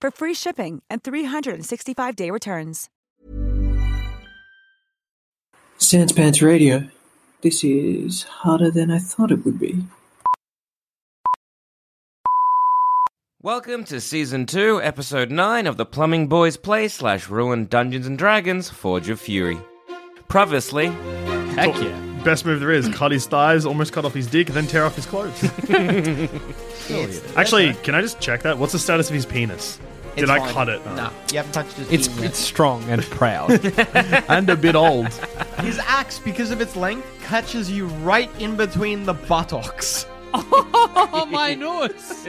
for free shipping and 365-day returns. Sans Pants Radio. This is harder than I thought it would be. Welcome to season two, episode nine of the Plumbing Boys Play slash Ruin Dungeons and Dragons: Forge of Fury. Previously, Heck yeah. Best move there is. Cut his thighs, almost cut off his dick, then tear off his clothes. Actually, can I just check that? What's the status of his penis? Did It's I fine. cut it? No, you haven't touched his It's penis yet. it's strong and proud. and a bit old. His axe, because of its length, catches you right in between the buttocks. oh my nose!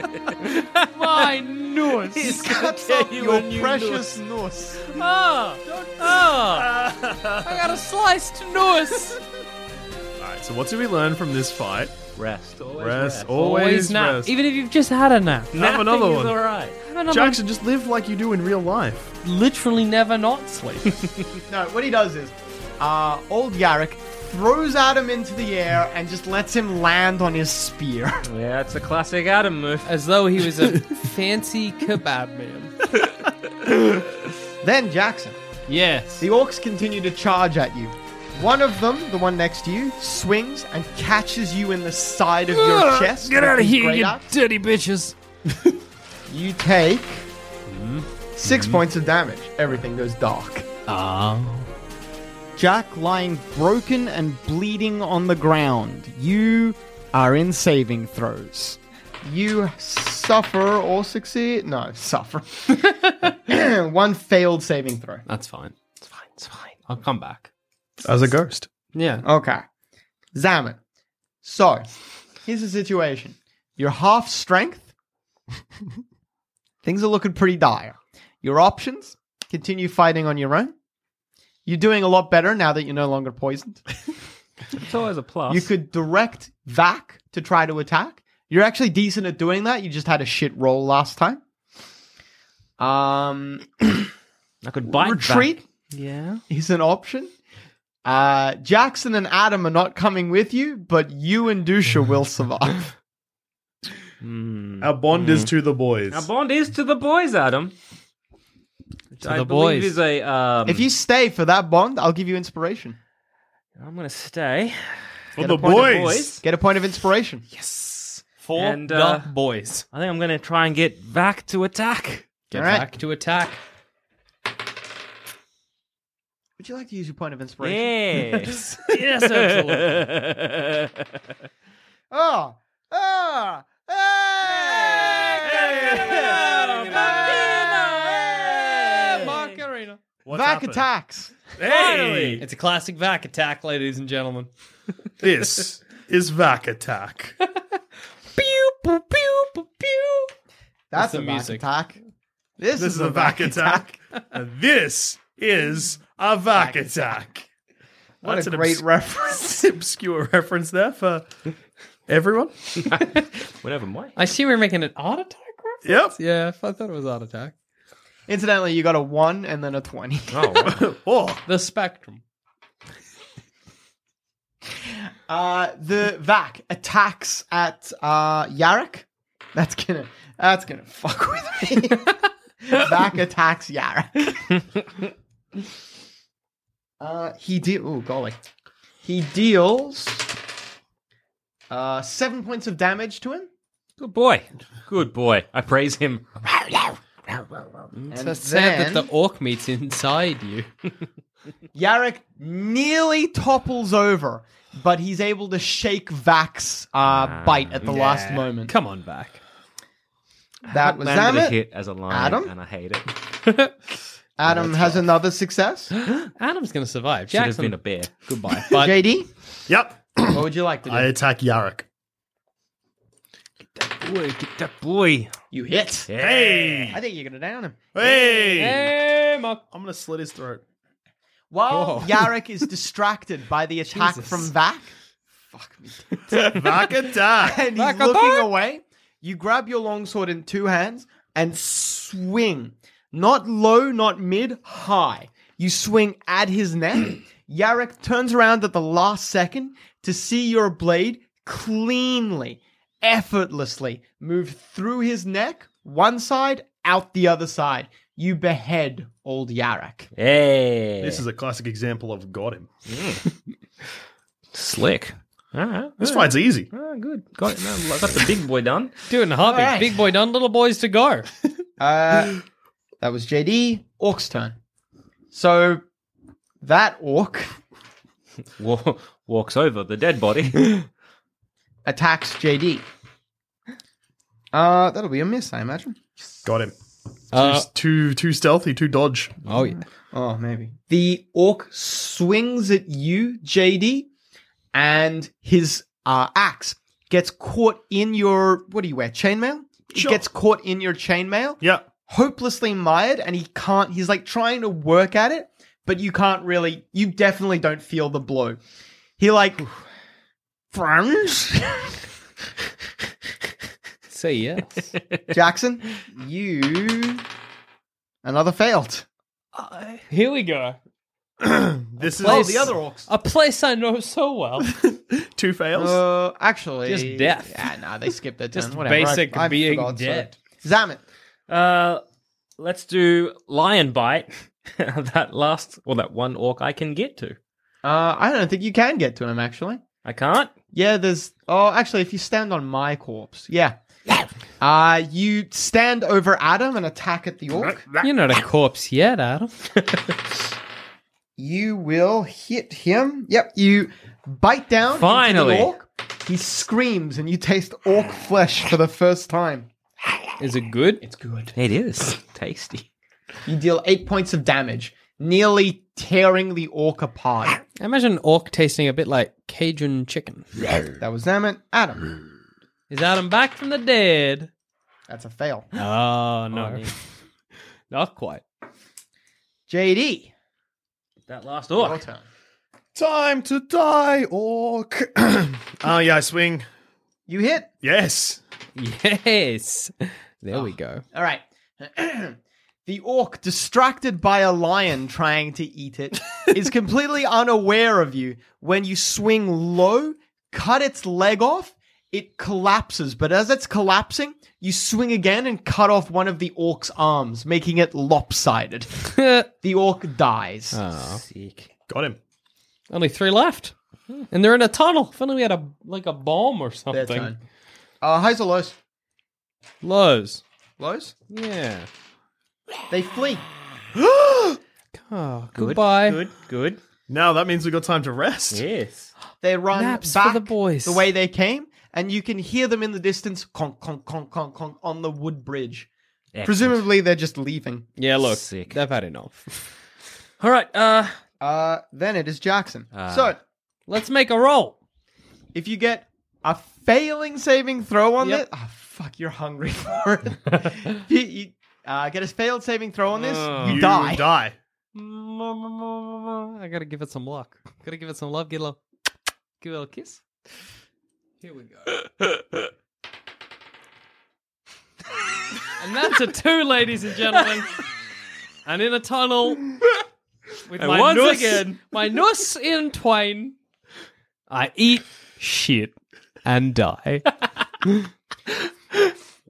my nose! He cuts up your precious nose. Ah, ah, I got a sliced nose. Alright, so what did we learn from this fight? rest. Always Rest. Always Always nap, rest. even if you've just had a nap. Have another Napping one. alright. Have another Jackson, just live like you do in real life. literally never not sleep. No, what he does is, uh, old Yarrick throws Adam into the air and just lets him land on his spear. Yeah, it's a classic Adam move. As though he was a fancy kebab man. then Jackson, Yes. the orcs continue to charge at you. One of them, the one next to you, swings and catches you in the side of your chest. Get with out of his here, great you axe. dirty bitches. You take 6 points of damage. Everything goes dark. Ah. Jack lying broken and bleeding on the ground. You are in saving throws. You suffer or succeed? No, suffer. One failed saving throw. That's fine. It's fine. It's fine. I'll come back. As a ghost. Yeah. Okay. Zaman. So, here's the situation. You're half strength. Things are looking pretty dire. Your options continue fighting on your own. You're doing a lot better now that you're no longer poisoned. It's always a plus. You could direct Vac to try to attack. You're actually decent at doing that. You just had a shit roll last time. Um, I could bite retreat back. Yeah. is an option. Uh, Jackson and Adam are not coming with you, but you and Dusha will survive. Hmm. Our bond is to the boys. Our bond is to the boys, Adam. To I the believe boys. is a. Um, if you stay for that bond, I'll give you inspiration. I'm gonna stay. For Get the a point of boys. boys. Get a point of inspiration. Yes. For And, the uh, boys. I think I'm gonna try and get back to attack. Get All right. back to attack. Would you like to use your point of inspiration? Yes. yes, absolutely. Oh, ah, hey! Macarena. What's Vac happened? attacks. Hey! It's a classic vac attack, ladies and gentlemen. This is Vac Attack. Pew, pew, pew, pew, pew. That's the a Vac music. attack. This, This is a Vac Attack. and this is a Vac Attack. What That's a great obs- reference. obscure reference there for everyone. Whatever, Mike. I see we're making an art attack reference. Yep. Yeah, I thought it was art attack. Incidentally, you got a one and then a twenty. Oh, wow. Oh, The spectrum. Uh, the Vac attacks at uh Yarrick. That's gonna that's gonna fuck with me. Vac attacks Yarrick. Uh, he deal. Oh golly, he deals uh seven points of damage to him. good boy. Good boy. I praise him. And It's sad that the orc meat's inside you. Yarrick nearly topples over, but he's able to shake Vax's uh, bite at the last moment. Come on back. That was Landed a Zamet. hit as a lion, Adam? and I hate it. Adam has another success. Adam's going to survive. Should have Jackson, been a bear. goodbye. But JD, Yep. what would you like to do? I attack Yarrick. Get that boy, get that boy. you hit. Hey! I think you're gonna down him. Hey! hey, Mark. I'm gonna slit his throat. While. Yarrick is distracted by the attack Jesus. from Vac, Back attack! and he's Vac looking attack! away, you grab your longsword in two hands and swing. Not low, not mid, high. You swing at his neck. Yarrick turns around at the last second to see your blade cleanly, effortlessly move through his neck, one side, out the other side. You behead old Yarrick. Hey. This is a classic example of got him. slick. All right. This fight's easy. Oh, good. Got it. No, I got the big boy done. Do it in a heartbeat. Alright. Big boy done, little boys to go. Uh, that was JD. Orc's turn. So that orc Wa- walks over the dead body. attacks JD. Uh, that'll be a miss, I imagine. Got him. Uh, Too too stealthy, too dodge. oh, yeah. Oh, maybe. The orc swings at you, JD, and his uh, axe gets caught in your what do you wear? Chainmail? It Sure. gets caught in your chainmail, Yeah. Hopelessly mired, and he can't. He's like trying to work at it, but you can't really. You definitely don't feel the blow. He like frowns. Say yes. Jackson, you another failed. Here we go. This is Oh, the other orcs. A place I know so well. two fails. Uh, actually, Just death. Yeah, no, they skipped their turn. Just Whatever. basic I, I being forgot, so- dead. Zamet. Uh, let's do lion bite. that last, or that one orc I can get to. Uh, I don't think you can get to him. Actually, I can't. yeah. There's. Oh, actually, if you stand on my corpse, yeah. Uh, you stand over Adam and attack at the orc. You're not a corpse yet, Adam. You will hit him. Yep. You bite down. into the Finally. orc. He screams, and you taste orc flesh for the first time. Is it good? It's good. It is tasty. You deal eight points of damage, nearly tearing the orc apart. I imagine orc tasting a bit like Cajun chicken. That was Zamet. Adam. Is Adam back from the dead? That's a fail. Oh, no. Oh. Not quite. JD. That last Your orc. turn. Time to die, orc. Oh yeah, I swing. You hit. Yes. Yes. There we go. Ah. All right. the orc, distracted by a lion trying to eat it, is completely unaware of you. When you swing low, cut its leg off, it collapses. But as it's collapsing, you swing again and cut off one of the orc's arms, making it lopsided. the orc dies. oh. Sick. Got him. Only three left. And they're in a tunnel. Finally, we had a like a bomb or something. turn. Uh, highs or lows? Lows. Lows? Yeah. They flee. Oh, goodbye. Good. Good. Now that means we got time to rest. Yes. They run Naps for back the boys. the way they came, and you can hear them in the distance conk, conk, conk, conk, conk, on the wood bridge. Excellent. Presumably, they're just leaving. Yeah, look. Sick. They've had enough. All right. Uh, Uh, then it is Jackson. Ah. so, Let's make a roll. if you get a failing saving throw on Yep. this, oh, fuck, you're hungry for it. you, you, uh, get a failed saving throw on this, Oh. you, You die. die. I gotta give it some luck. Gotta give it some love. Get a little, give it a little kiss. Here we go. and that's a two, ladies and gentlemen. And in a tunnel with And my once nuss, again- my nuss in twain, I eat shit and die.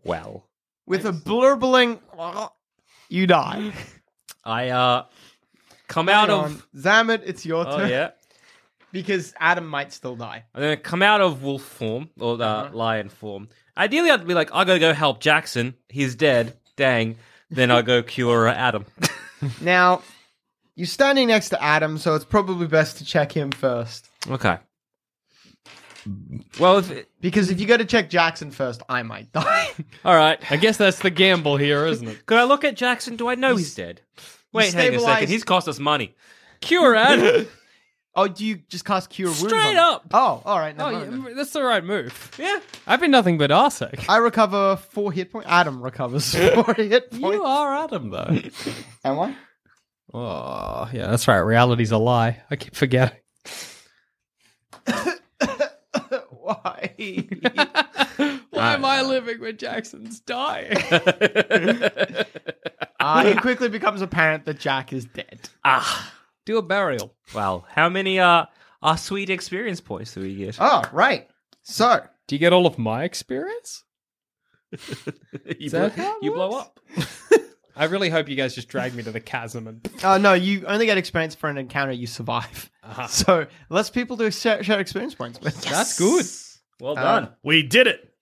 well, With a blurbling, you die. I uh come out Hang of. on. Zamet, it's your Oh turn. yeah. Because Adam might still die. I'm gonna come out of wolf form or uh, Uh-huh. lion form. Ideally, I'd be like, I gotta go help Jackson. He's dead. Dang. then I go cure Adam. Now, you're standing next to Adam, so it's probably best to check him first. okay. Well, if it, Because if you go to check Jackson first, I might die. all right. I guess that's the gamble here, isn't it? Could I look at Jackson? Do I know he's dead? Wait, hang a stabilized- second. He's cost us money. Cure Adam. oh, do you just cast Cure Wounds? Straight on up. Oh, all right. Oh, mind then. yeah, that's the right move. yeah. I've been nothing but arsec. I recover four hit points. Adam recovers four hit points. You are Adam, though. Am I? oh, yeah, that's right. Reality's a lie. I keep forgetting. Why? Why am I living when Jackson's dying? uh, it quickly becomes apparent that Jack is dead. Ah. Do a burial. Well, how many uh are sweet experience points do we get? Oh, right. So, Do you get all of my experience? you, that blow, you blow up. I really hope you guys just drag me to the chasm and. uh, no, you only get experience for an encounter you survive. So, less people do share, share experience points. with. That's good. Well Uh, done. We did it.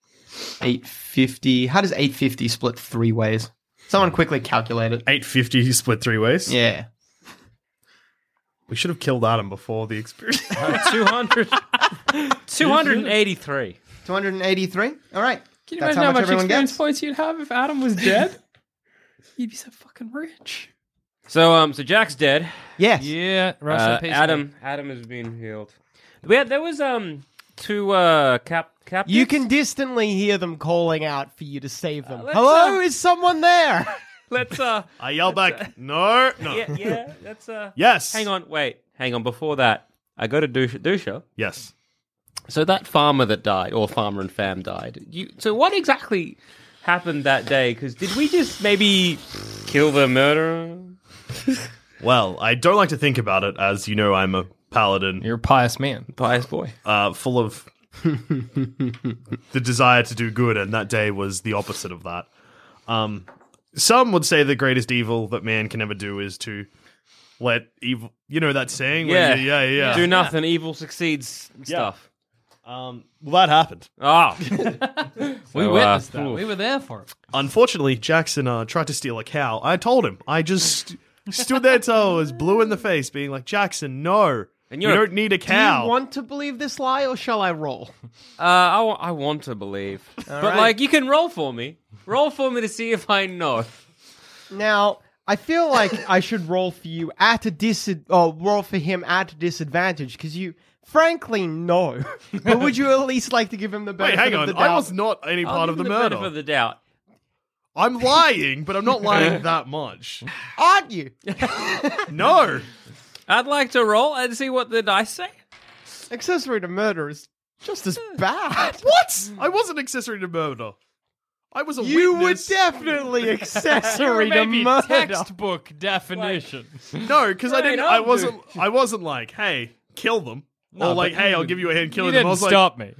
850. How does 850 split three ways? Someone quickly calculate it. 850 split three ways. Yeah. We should have killed Adam before the experience. 200 283. 283? All right. Can you That's imagine how, much everyone experience gets. points you'd have if Adam was dead? You'd be so fucking rich. So um so Jack's dead. Yes. Yeah, Uh, Adam Adam is being healed. We had, there was um two uh cap captives. You can distantly hear them calling out for you to save them. let's, Hello, uh, is someone there? let's uh I yell back, no, no. yeah yeah let's uh Yes. hang on wait hang on before that I go to Dusha, Dusha. Yes. So that farmer that died, or farmer and fam died. You, so what exactly happened that day? Because did we just maybe kill the murderer? Well, I don't like to think about it, as you know, I'm a paladin, You're a pious man. Pious boy. uh, full of the desire to do good, and that day was the opposite of that. Um, some would say the greatest evil that man can ever do is to let evil. You know that saying? Yeah. you- yeah, yeah. Do nothing, evil succeeds. Stuff. Um, well, that happened. Ah, We So, witnessed uh, that. We were there for it. Unfortunately, Jackson uh, tried to steal a cow. I told him. I just stood there till I was blue in the face, being like, Jackson, no. And you you're- don't need a cow. Do cow. you want to believe this lie or shall I roll? uh, I, wa- I want to believe, but right. like you can roll for me. Roll for me to see if I know. Now, I feel like I should roll for you at a dis or roll for him at a disadvantage because you frankly no. but would you at least like to give him the Wait, benefit hang of on. the doubt? I was not any I'll part give of the him benefit murder. of the doubt. I'm lying, but I'm not lying that much. Aren't you? No. I'd like to roll and see what the dice say. Accessory to murder is just as bad. What? I wasn't accessory to murder. I was a You were witness. definitely accessory to Maybe murder. textbook definition. no, because I Right, didn't. I on, wasn't. I wasn't like, hey, kill them. Or like, hey, I'll give you a hand you killing them. Didn't was stop me.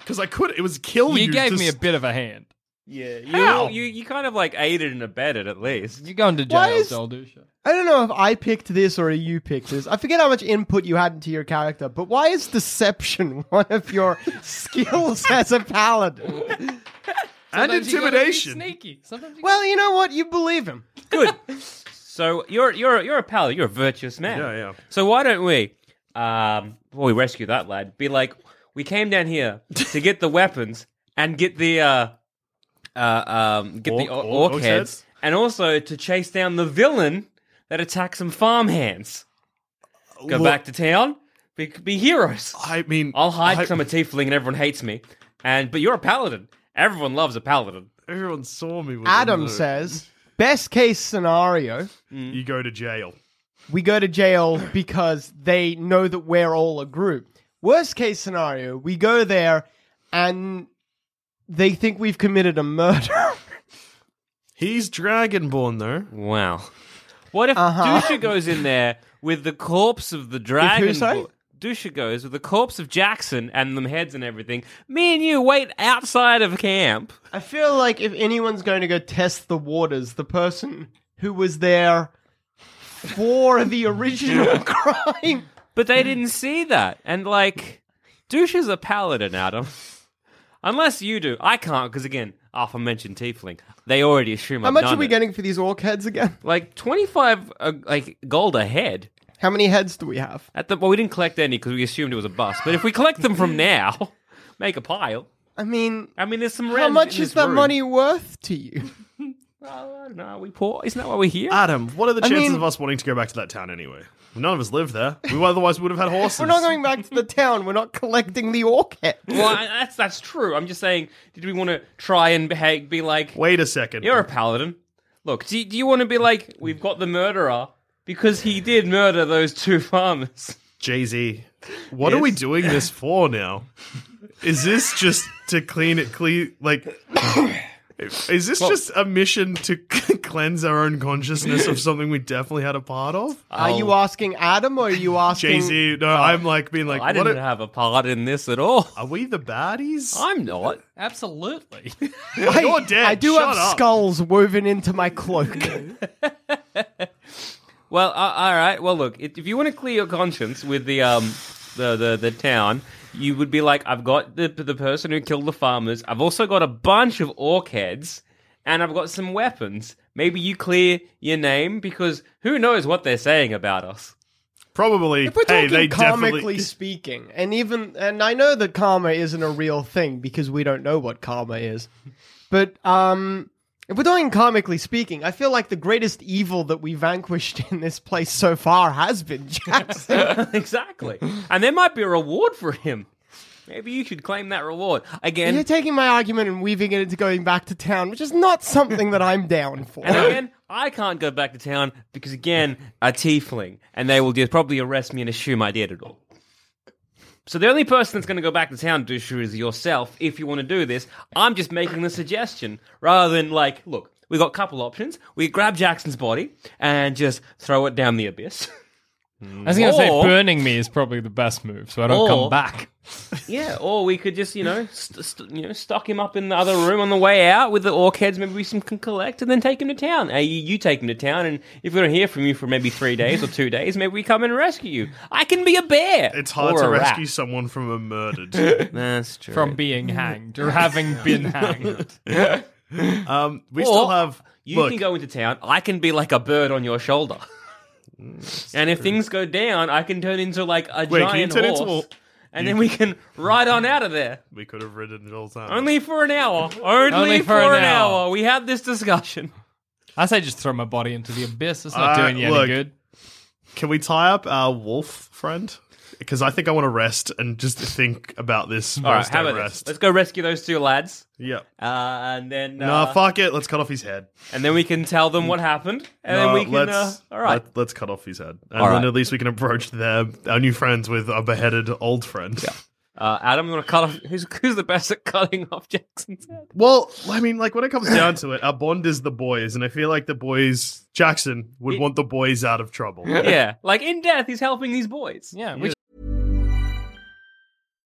because I could. It was kill you. You gave to me a bit of a hand. Yeah, you, How? you you kind of like aided and abetted at least. You're going to jail, is- Doldusha. I don't know if I picked this or you picked this. I forget how much input you had into your character, but why is deception one of your skills as a paladin? and Sometimes you intimidation. Sneaky. Sometimes you Well, you know what? You believe him. Good. so you're you're you're a paladin. You're a virtuous man. Yeah, yeah. So why don't we, um, before we rescue that lad, be like, we came down here to get the weapons and get the uh, uh, um, get the Orc- orc, orc orc heads? heads, and also to chase down the villain that attacked some farmhands. Go Look, back to town. Be, be heroes. I mean, I'll hide I- because I'm a tiefling and everyone hates me. And but you're a paladin. Everyone loves a paladin. Everyone saw me. With Adam them, says, best case scenario, you go to jail. We go to jail because they know that we're all a group. Worst case scenario, we go there and they think we've committed a murder. He's dragonborn though. Wow. What if Uh-huh. Dusha goes in there with the corpse of the dragon? sorry? bo- Dusha goes with the corpse of Jackson and them heads and everything. Me and you wait outside of camp. I feel like if anyone's going to go test the waters, the person who was there for the original crime. But they didn't see that. And like, douche is a paladin, Adam. Unless you do. I can't, because again, aforementioned tiefling, they already assume How I've much done are we it. getting for these orc heads again? Like twenty five, uh, like gold a head. How many heads do we have? At the well, we didn't collect any because we assumed it was a bust. But if we collect them from now, make a pile. I mean, I mean, there's some. how much in is this that room. money worth to you? Well, I don't know. Are we poor? Isn't that why we're here? Adam, what are the I chances mean- of us wanting to go back to that town anyway? None of us live there. We otherwise would have had horses. We're not going back to the town. We're not collecting the orc head. well, I- that's that's true. I'm just saying. Did we want to try and behave, be like, Wait a second. you're a paladin? Look, do you, do you want to be like, we've got the murderer because he did murder those two farmers? Jay Z. What are we doing this for now? Is this just to clean it clean? Like, is this just a mission to cleanse our own consciousness of something we definitely had a part of? Are you asking Adam or are you asking? Jay Z. No, I'm like being like, I what didn't are, have a part in this at all. are we the baddies? I'm not. Absolutely. I, You're dead. I do Shut have up. skulls woven into my cloak. Well, uh, all right. Well, look, if if you want to clear your conscience with the um the the, the town, you would be like, I've got the the person who killed the farmers. I've also got a bunch of orc heads, and I've got some weapons. Maybe you clear your name because who knows what they're saying about us. Probably. If we're hey, talking they karmically definitely. speaking, and even and I know that karma isn't a real thing because we don't know what karma is. But um if we're doing karmically speaking, I feel like the greatest evil that we vanquished in this place so far has been Jackson. exactly, and there might be a reward for him. Maybe you should claim that reward again. You're taking my argument and weaving it into going back to town, which is not something that I'm down for. And again, I can't go back to town because again, a tiefling, and they will just probably arrest me and assume I did it all. So the only person that's going to go back to town, Dushu, is yourself. If you want to do this, I'm just making the suggestion rather than like, look, we got a couple options. We grab Jackson's body and just throw it down the abyss. I was going to say Or- burning me is probably the best move, so I don't Or- come back. yeah, or we could just, you know, st- st- you know, stock him up in the other room on the way out with the orc heads. Maybe we some can collect and then take him to town. Hey, you, you take him to town, and if we don't hear from you for maybe three days or two days, maybe we come and rescue you. I can be a bear. It's hard or to a rat. rescue someone from a murdered. That's true. From being hanged or having been hanged. um, we Or still have. You look, can go into town. I can be like a bird on your shoulder. And if things go down, I can turn into like a Wait, can you giant turn horse. into a- and then we can ride on out of there. we could have ridden it all time. Only for an hour. Only, Only for, for an an hour. hour. We had this discussion. I say just throw my body into the abyss. It's not Uh, doing you look, any good. Can we tie up our wolf friend? Because I think I want to rest and just think about this. All right, whilst how rest. this? Let's go rescue those two lads, Yep. uh, and then uh, Nah, fuck it. Let's cut off his head. and then we can tell them what happened, and No, then we can. Uh, let's, all right, Let, us cut off his head, and All then right. at least we can approach their our new friends with a beheaded old friend. Yeah. uh, Adam, you want to cut off? Who's who's the best at cutting off Jackson's head? Well, I mean, like when it comes down to it, our bond is the boys, and I feel like the boys, Jackson would He- want the boys out of trouble. yeah, like in death, he's helping these boys. Yeah, which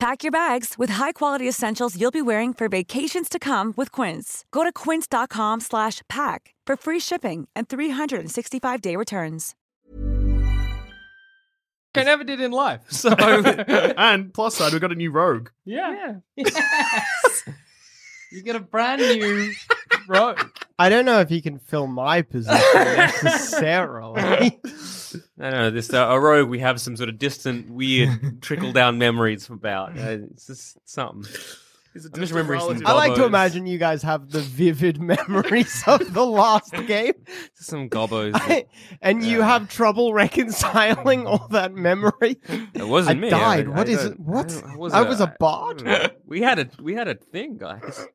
Pack your bags with high-quality essentials you'll be wearing for vacations to come with Quince. Go to quince.com slash pack for free shipping and 365-day returns. I never did in life. So and plus side, we got a new rogue. yeah. Yes. you get a brand new rogue. I don't know if he can fill my position necessarily. I don't know. This uh, a rogue. We have some sort of distant, weird trickle down memories about. Uh, it's just something. I'm just remembering some. I like to imagine you guys have the vivid memories of the last game, some gobos. that- and you have trouble reconciling all that memory. It wasn't I me. died. I, What I is it? What? I, was I was a bard? I don't know. We had a we had a thing, guys.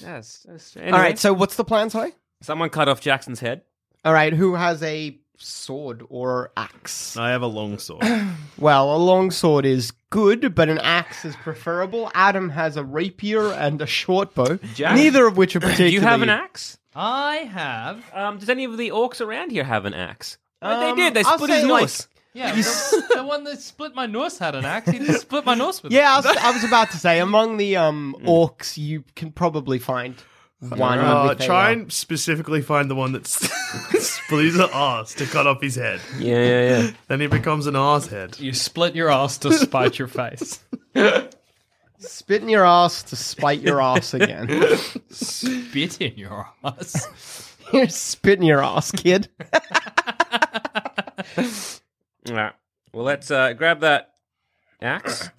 Yes. yes. Anyway, All right. So what's the plan, sorry? someone cut off Jackson's head. All right. Who has a sword or axe? I have a long sword. Well, a long sword is good, but an axe is preferable. Adam has a rapier and a short bow, Jack- neither of which are Do particularly. you have an axe? I have. Um, does any of the orcs around here have an axe? Oh, Um, they did. They I'll split his like- nose. Yeah, the, the one that split my nose had an axe. He just split my nose with it. Yeah, I was, I was about to say among the um orcs, you can probably find one. Uh, with try and specifically find the one that split his ass to cut off his head. Yeah, yeah, yeah. Then he becomes an ass head. You split your ass to spite your face. spit in your ass to spite your ass again. Spit in your ass. You're spitting your ass, kid. All right. Well, let's uh, grab that axe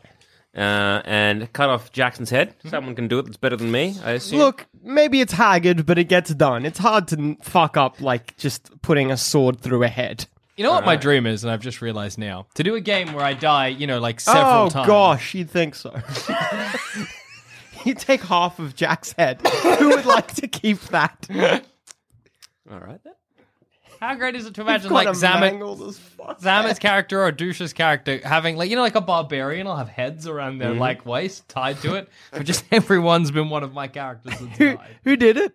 uh, and cut off Jackson's head. Someone can do it. That's better than me. I assume. Look, maybe it's haggard, but it gets done. It's hard to n- fuck up like just putting a sword through a head. You know what my dream is, and I've just realized now? To do a game where I die, you know, like several times. oh times. gosh, you'd think so. you take half of Jack's head. Who would like to keep that? All right then. How great is it to imagine like him Zamet, mangled as fuck. Zamet's character or Dusha's character having like you know like a barbarian will have heads around Mm-hmm. their like waist tied to it, but just everyone's been one of my characters that's Who, died. who did it?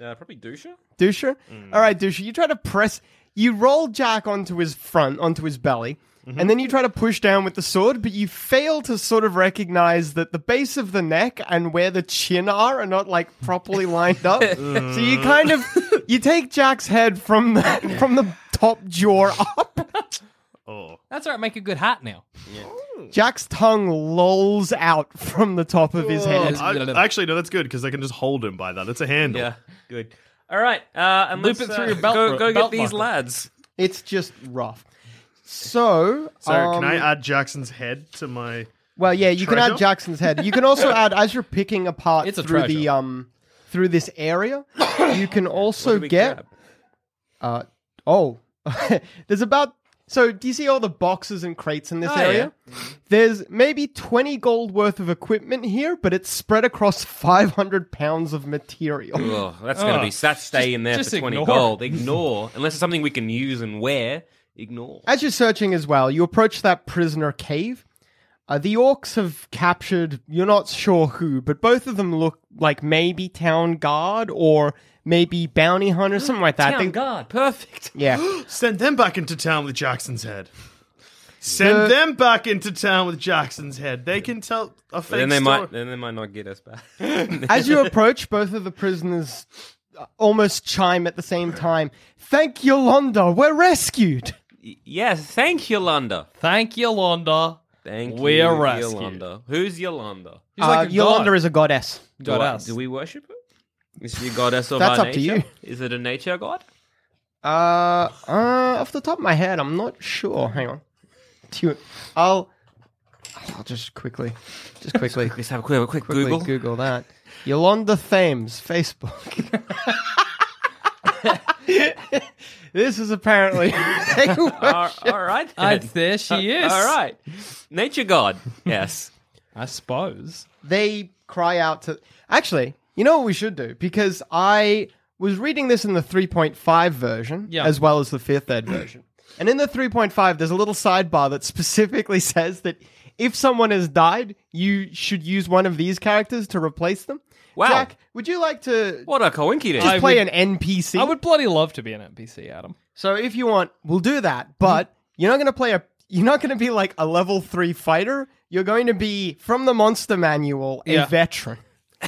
Uh, probably Dusha. Dusha? Mm. All right, Dusha, you try to press. You roll Jack onto his front, onto his belly, Mm-hmm. and then you try to push down with the sword, but you fail to sort of recognize that the base of the neck and where the chin are are not like properly lined up. so you kind of you take Jack's head from the from the top jaw up. Oh. That's all right. Make a good hat now. Jack's tongue lolls out from the top of his head. I, actually, no, that's good because I can just hold him by that. It's a handle. Yeah. Good. All right. Uh, and Loop let's, it through uh, your belt Go, go belt get these buckle. lads. It's just rough. So, So, can I um, add Jackson's head to my? Well, yeah, you can add Treasure? Jackson's head. You can also add as you're picking apart It's a through the treasure. um through this area. You can also get uh oh, there's about so do you see all the boxes and crates in this Oh, area? There's maybe 20 gold worth of equipment here, but it's spread across 500 pounds of material. Oh, that's gonna be that stay in there just for twenty ignore. gold. Ignore unless it's something we can use and wear. Ignore. As you're searching as well, you approach that prisoner cave. Uh, the orcs have captured, you're not sure who, but both of them look like maybe town guard or maybe bounty hunter, something like that. Town They- guard. Perfect. yeah. Send them back into town with Jackson's head. Send The- them back into town with Jackson's head. They can tell a fake then they story. might. Then they might not get us back. As you approach, both of the prisoners uh, almost chime at the same time. Thank Yolanda, we're rescued. Yes. Thank Yolanda. Thank you, Londa. Thank We're you, rescued. Yolanda. Who's Yolanda? She's Uh, like a Yolanda god. is a goddess. Do, I- Goddess. do we worship her? Is she a goddess of That's our up to nature? you. Is it a nature god? Uh, uh, off the top of my head, I'm not sure. Hang on. Do you- I'll, I'll just quickly, just quickly. Let's have a quick, a quick quickly Google. Google. that. Yolanda Thames, Facebook. this is apparently. all, all right. I, Then. there she is. All right. Nature god. Yes. I suppose. they cry out to. Actually, you know what we should do? Because I was reading this in the 3.5 version, Yeah. as well as the fifth ed version. And in the 3.5, there's a little sidebar that specifically says that if someone has died, you should use one of these characters to replace them. Wow. Jack, would you like to What a coincidence. just I play would- an NPC? I would bloody love to be an NPC, Adam. So if you want, we'll do that. But you're not going to play a. You're not going to be like a level three fighter. You're going to be from the monster manual a Yeah. veteran,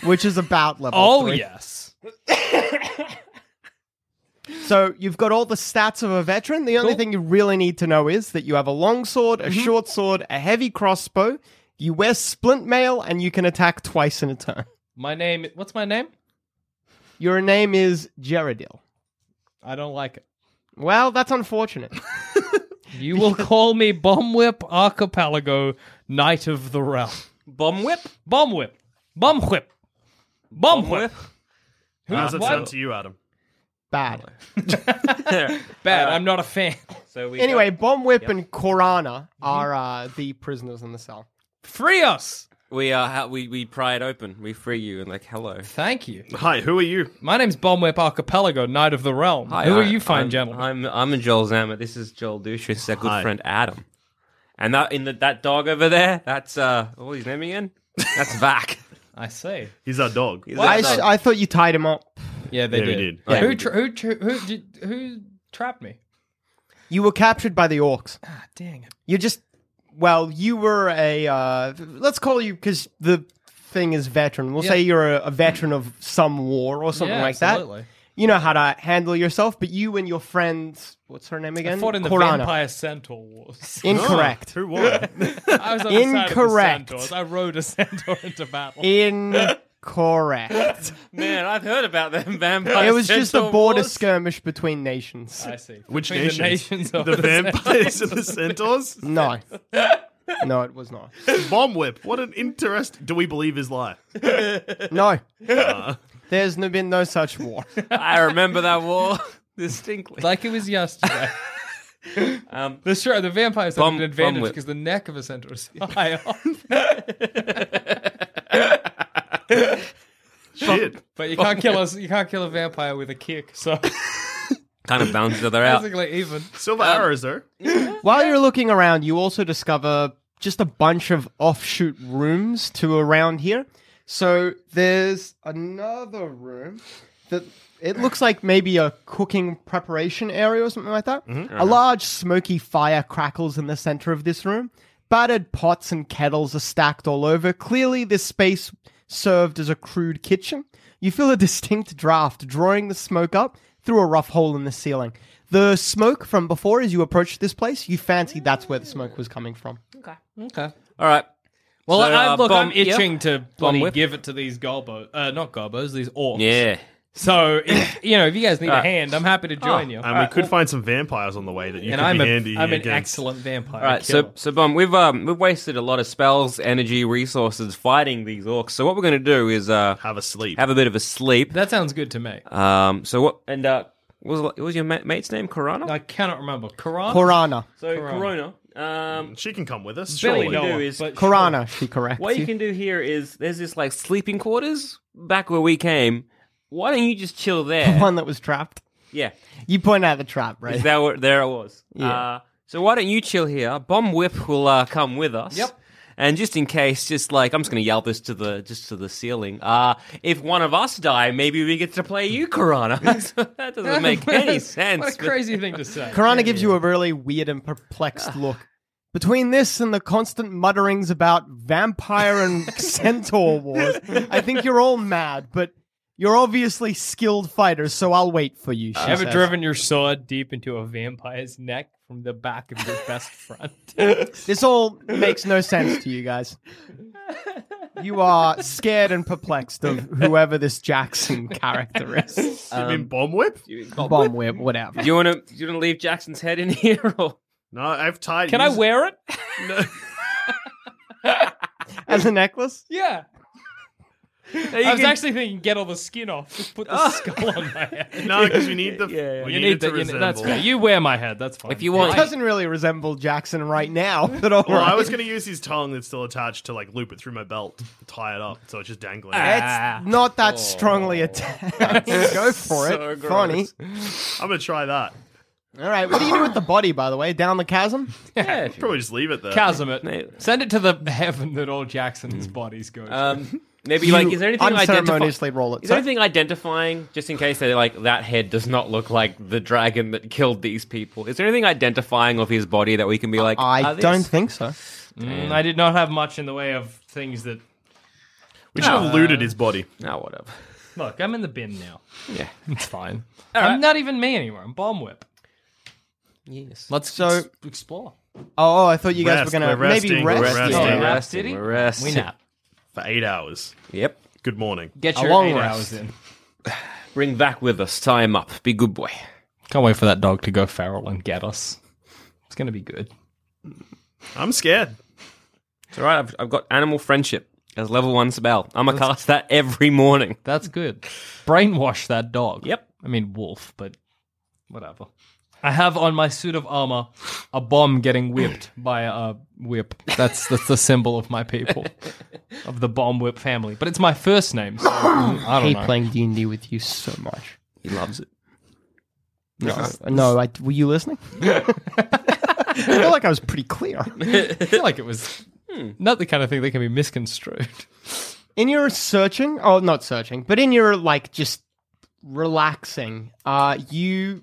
which is about level Oh three. yes. So you've got all the stats of a veteran. The only Cool. thing you really need to know is that you have a long sword, a mm-hmm. short sword, a heavy crossbow. You wear splint mail, and you can attack twice in a turn. My name. What's my name? Your name is Geradil. I don't like it. Well, that's unfortunate. You will call me Bomb Whip Archipelago, Knight of the Realm. Bomb whip. Bomb Whip. Bomb Whip. Bomb Whip. How's it why- sound to you, Adam? Bad. Bad. I'm not a fan. So we Anyway, got- Bomb Whip and Korana are uh, the prisoners in the cell. Free us. We uh ha- we we pry it open. We free you and like hello. Thank you. Hi, who are you? My name's Bomb Whip Archipelago, Knight of the Realm. Hi, Who are you, fine I'm, gentlemen? I'm I'm Joel Zama. This is Joel Douche. This is our good Hi. friend Adam. And that in the, that dog over there, that's uh what was his name again? That's Vac. I see. He's our dog. He's I, that s- dog. I thought you tied him up. Yeah, they Yeah, we did. did. Yeah, who, we tra- who, tra- who, did, who trapped me? You were captured by the orcs. Ah, dang it. You just, well, you were a, uh, let's call you, because the thing is veteran. We'll Yeah. say you're a, a veteran of some war or something Yeah, like absolutely. that. You know how to handle yourself, but you and your friend, what's her name I again? fought in the Korana. Vampire Centaur Wars. Incorrect. Who won? I was on the side of Incorrect. the centaurs. I rode a centaur into battle. Incorrect. Man, I've heard about them vampires. it was just a border Wars. skirmish between nations. I see. Which Between nations? The nations of the vampires and the centaurs? No. No, it was not. Bomb whip. What an interest. Do we believe his lie? No. Uh. There's no, been no such war. I remember that war distinctly. Like it was yesterday. Um, the sure, the vampires Bum- have an advantage whip. because the neck of a centaur is high up, Shit. but you can't kill us. You can't kill a vampire with a kick. So kind of bounce each other out. basically, even. Silver um, arrows, though. While you're looking around, you also discover just a bunch of offshoot rooms to around here. So there's another room that it looks like maybe a cooking preparation area or something like that. Mm-hmm. A large smoky fire crackles in the center of this room. Battered pots and kettles are stacked all over. Clearly, this space served as a crude kitchen. You feel a distinct draft drawing the smoke up through a rough hole in the ceiling. The smoke from before, as you approached this place, you fancied that's where the smoke was coming from. Okay. Okay. All right. Well, So, I, uh, look, bomb- I'm itching yeah. to bloody whip. give it to these gobos. Uh, not gobos, these orcs. Yeah. So, if, you know, if you guys need a hand, I'm happy to join you. And we could find some vampires on the way that you and could I'm, be a, handy I'm an against. excellent vampire. All right, so so Bum, we've um we've wasted a lot of spells, energy, resources fighting these orcs. So what we're going to do is uh Have a sleep. have a bit of a sleep. that sounds good to me. Um. So what? And uh, what was what was your ma- mate's name? Corona. I cannot remember. Quran? Korana. so Corona. Corona. Um. she can come with us. Billy what you Noah, do is- but Korana, she corrects What you can do here is there's this like sleeping quarters back where we came. Why don't you just chill there? The one that was trapped. yeah. You point out the trap, right? Is that what there it was? Yeah. Uh, so why don't you chill here? Bomb Whip will uh, come with us. Yep. And just in case, just like I'm just going to yell this to the just to the ceiling. Uh, if one of us die, maybe we get to play you. So that doesn't make any sense. What a crazy thing to say. Korana gives you a really weird and perplexed look. Between this and the constant mutterings about vampire and centaur wars, I think you're all mad, but you're obviously skilled fighters, so I'll wait for you. She Ever says. driven your sword deep into a vampire's neck from the back of your best friend? This all makes no sense to you guys. You are scared and perplexed of whoever this Jackson character is. you mean um, bomb whip? You mean Bomb whip, whatever. Do you want to? Do you want to leave Jackson's head in here? Or? No, I've tied. Can I use- wear it? As a necklace? Yeah. I was actually thinking, get all the skin off. Just put the skull on my head. No, because you need the. Yeah, yeah. we You need, need it to. You resemble. that's fair. You wear my head. That's fine. If you want, It doesn't really resemble Jackson right now, but all Well, I was going to use his tongue that's still attached to like loop it through my belt, tie it up, so it's just dangling. It's not that strongly attached. Go for So it. gross. Funny. I'm going to try that. All right. What do you do with the body, by the way? Down the chasm? yeah, if you- Probably just leave it there. chasm it. Send it to the heaven that all Jackson's bodies go. to. um, maybe like, is there anything identifying? unceremoniously roll it. Is there So- anything identifying, just in case they like that head does not look like the dragon that killed these people? Is there anything identifying of his body that we can be like? I "Ah, don't think so. Mm, I did not have much in the way of things that. We should have looted his body. No, whatever. Look, I'm in the bin now. Yeah. It's fine. All I'm not even me anymore. I'm bomb whip. Yes. Let's So- ex- explore. Oh, oh, I thought you guys Rest, were gonna we're maybe resting, rest. we're Yeah. resting. Oh, We're resting, did he? we're resting. We nap. For eight hours. Yep. Good morning. Get your long eight rest. hours in. Bring back with us. Tie him up. Be good boy. Can't wait for that dog to go feral and get us. It's gonna be good. I'm scared. It's all right. I've, I've got animal friendship as level one spell. I'm gonna cast that every morning. That's good. Brainwash that dog. Yep. I mean wolf, but whatever. I have on my suit of armor a bomb getting whipped by a whip. That's that's the symbol of my people, of the bomb whip family. But it's my first name, so I I don't hate know. playing D and D with you so much. He loves it. No, no. I, were you listening? I feel like I was pretty clear. I feel like it was not the kind of thing that can be misconstrued. in your searching oh not searching but in your like just relaxing uh you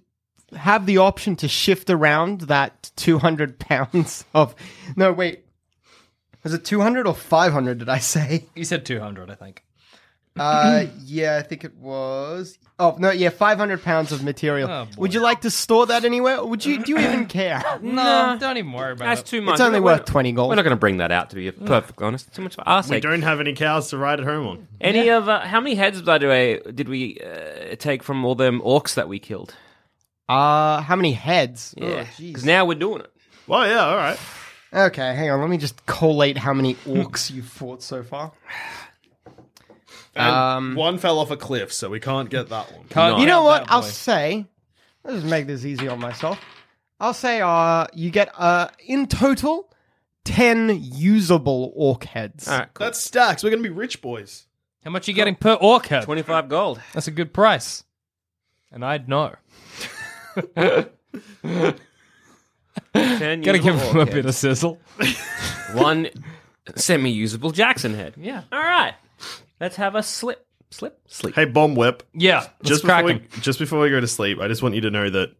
have the option to shift around that 200 pounds of no wait was it 200 or 500 did i say You said 200, I think. uh yeah i think it was oh no yeah 500 pounds of material Oh, boy. would you like to store that anywhere or would you do you even care No, don't even worry about That's it. too much. it's only We're- worth 20 gold We're not going to bring that out to be perfectly honest. Too much for our We sake. don't have any cows to ride at home on. Any of uh, how many heads by the way did we uh, take from all them orcs that we killed? Uh how many heads Yeah, Oh, because now we're doing it. Well, yeah, all right. Okay, hang on. Let me just collate how many orcs you've fought so far. And Um, one fell off a cliff, so we can't get that one. Can't you know what? I'll boy. say. Let's just make this easy on myself. I'll say uh you get uh in total ten usable orc heads. All right, cool. That's stacks. We're gonna be rich boys. How much are you getting per orc head? twenty-five gold. That's a good price. And I'd know. Ten Gotta give usable him a bit of sizzle. one semi-usable Jackson head. Yeah. All right. Let's have a slip, slip, sleep. Hey, bomb whip. Yeah, let's Just crack before, we, him. just before we go to sleep, I just want you to know that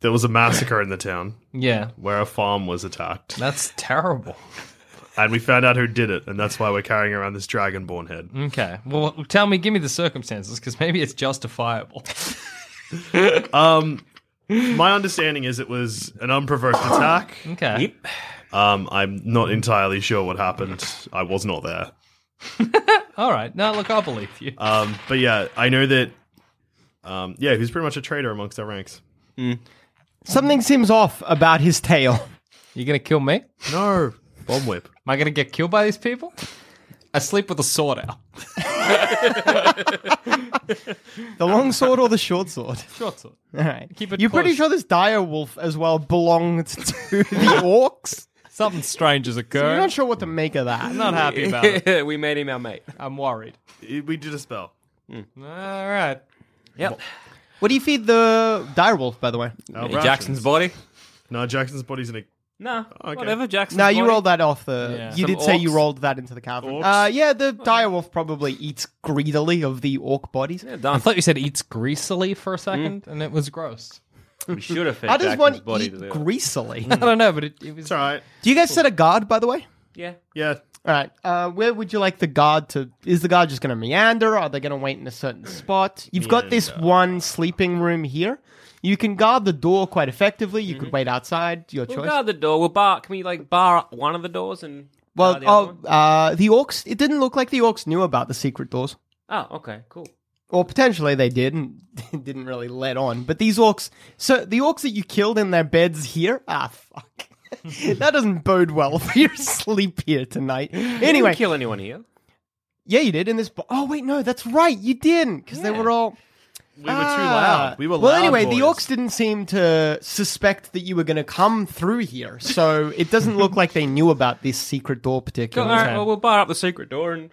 there was a massacre in the town Yeah, where a farm was attacked, that's terrible. and we found out who did it, and that's why we're carrying around this dragonborn head. Okay, well, tell me, give me the circumstances, because maybe it's justifiable. Um, my understanding is it was an unprovoked attack. Okay. Yep. Um, I'm not entirely sure what happened. I was not there. All right. No, look, I'll believe you. Um, but yeah, I know that. Um, yeah, he's pretty much a traitor amongst our ranks. Something seems off about his tail. You gonna kill me? No, bomb whip. Am I gonna get killed by these people? I sleep with a sword out. The long sword or the short sword? Short sword. All right. Keep it You're pretty close. sure this dire wolf as well belonged to the orcs. Something strange has So you're occurred. not sure what to make of that. I'm not happy about it. we made him our mate. I'm worried. We did a spell. Hmm. All right. Yep. What do you feed the dire wolf, by the way? Our Jackson's body. No, Jackson's body's in a. No, Okay. whatever. Jackson's No, you rolled that off the. Yeah. You Some did say you orcs. rolled that into the cavern. Orcs. Uh, yeah, the dire wolf probably eats greedily of the orc bodies. Yeah, I done. thought you said eats greasily for a second, and it was gross. We should have fed How does Jackson's one body eat the greasily? I don't know, but it, it was. It's all right. do you guys set a guard, by the way? Yeah. Yeah, All right. Uh, where would you like the guard to? Is the guard just going to meander? Or Are they going to wait in a certain spot? You've got this one sleeping room here. You can guard the door quite effectively. You could wait outside. Your We'll choice. guard the door. We'll bar. Can we like bar one of the doors and? well, bar the other oh, one? uh, the orcs. It didn't look like the orcs knew about the secret doors. Oh, okay, cool. Or potentially they did and didn't really let on. But these orcs, so the orcs that you killed in their beds here, ah, fuck. that doesn't bode well for your sleep here tonight. Anyway, didn't kill anyone here. yeah, you did in this. Bo- oh wait, no, that's right, you didn't because they Yeah. were all. We were too Ah. loud. We were well. loud anyway, the orcs didn't seem to suspect that you were going to come through here, so it doesn't look like they knew about this secret door particularly. right, well, we'll bar up the secret door and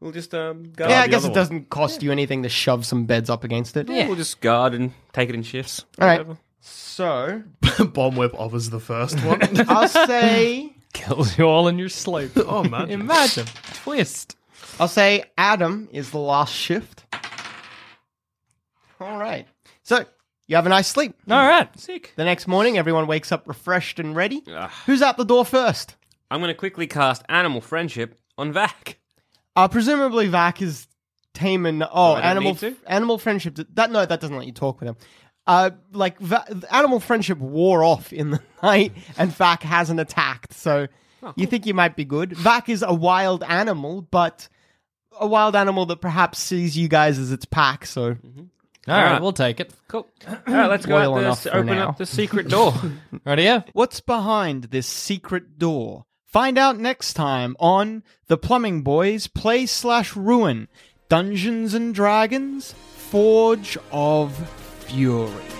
we'll just um guard. yeah, I the guess other it one. doesn't cost you anything to shove some beds up against it. Yeah, we'll just guard and take it in shifts. All right. Whatever. So bomb whip offers the first one. I'll say. Kills you all in your sleep. oh man, Imagine. Twist. I'll say Adam is the last shift. All right. So you have a nice sleep. All right. Sick. The next morning, everyone wakes up refreshed and ready. Ugh. Who's out the door first? I'm going to quickly cast Animal Friendship on Vac. Uh, presumably, Vac is tame and oh, I don't animal need to? animal friendship. That no, that doesn't let you talk with him. Uh, like va- animal friendship wore off in the night, and Vac hasn't attacked. So Oh, you think you might be good. Vac is a wild animal, but a wild animal that perhaps sees you guys as its pack. So Mm-hmm. All right, right. we'll take it. Cool. All right, let's go Loyal out enough this, open now. up the secret door. Right here. What's behind this secret door? Find out next time on The Plumbing Boys Play Slash Ruin Dungeons and Dragons Forge of Fury.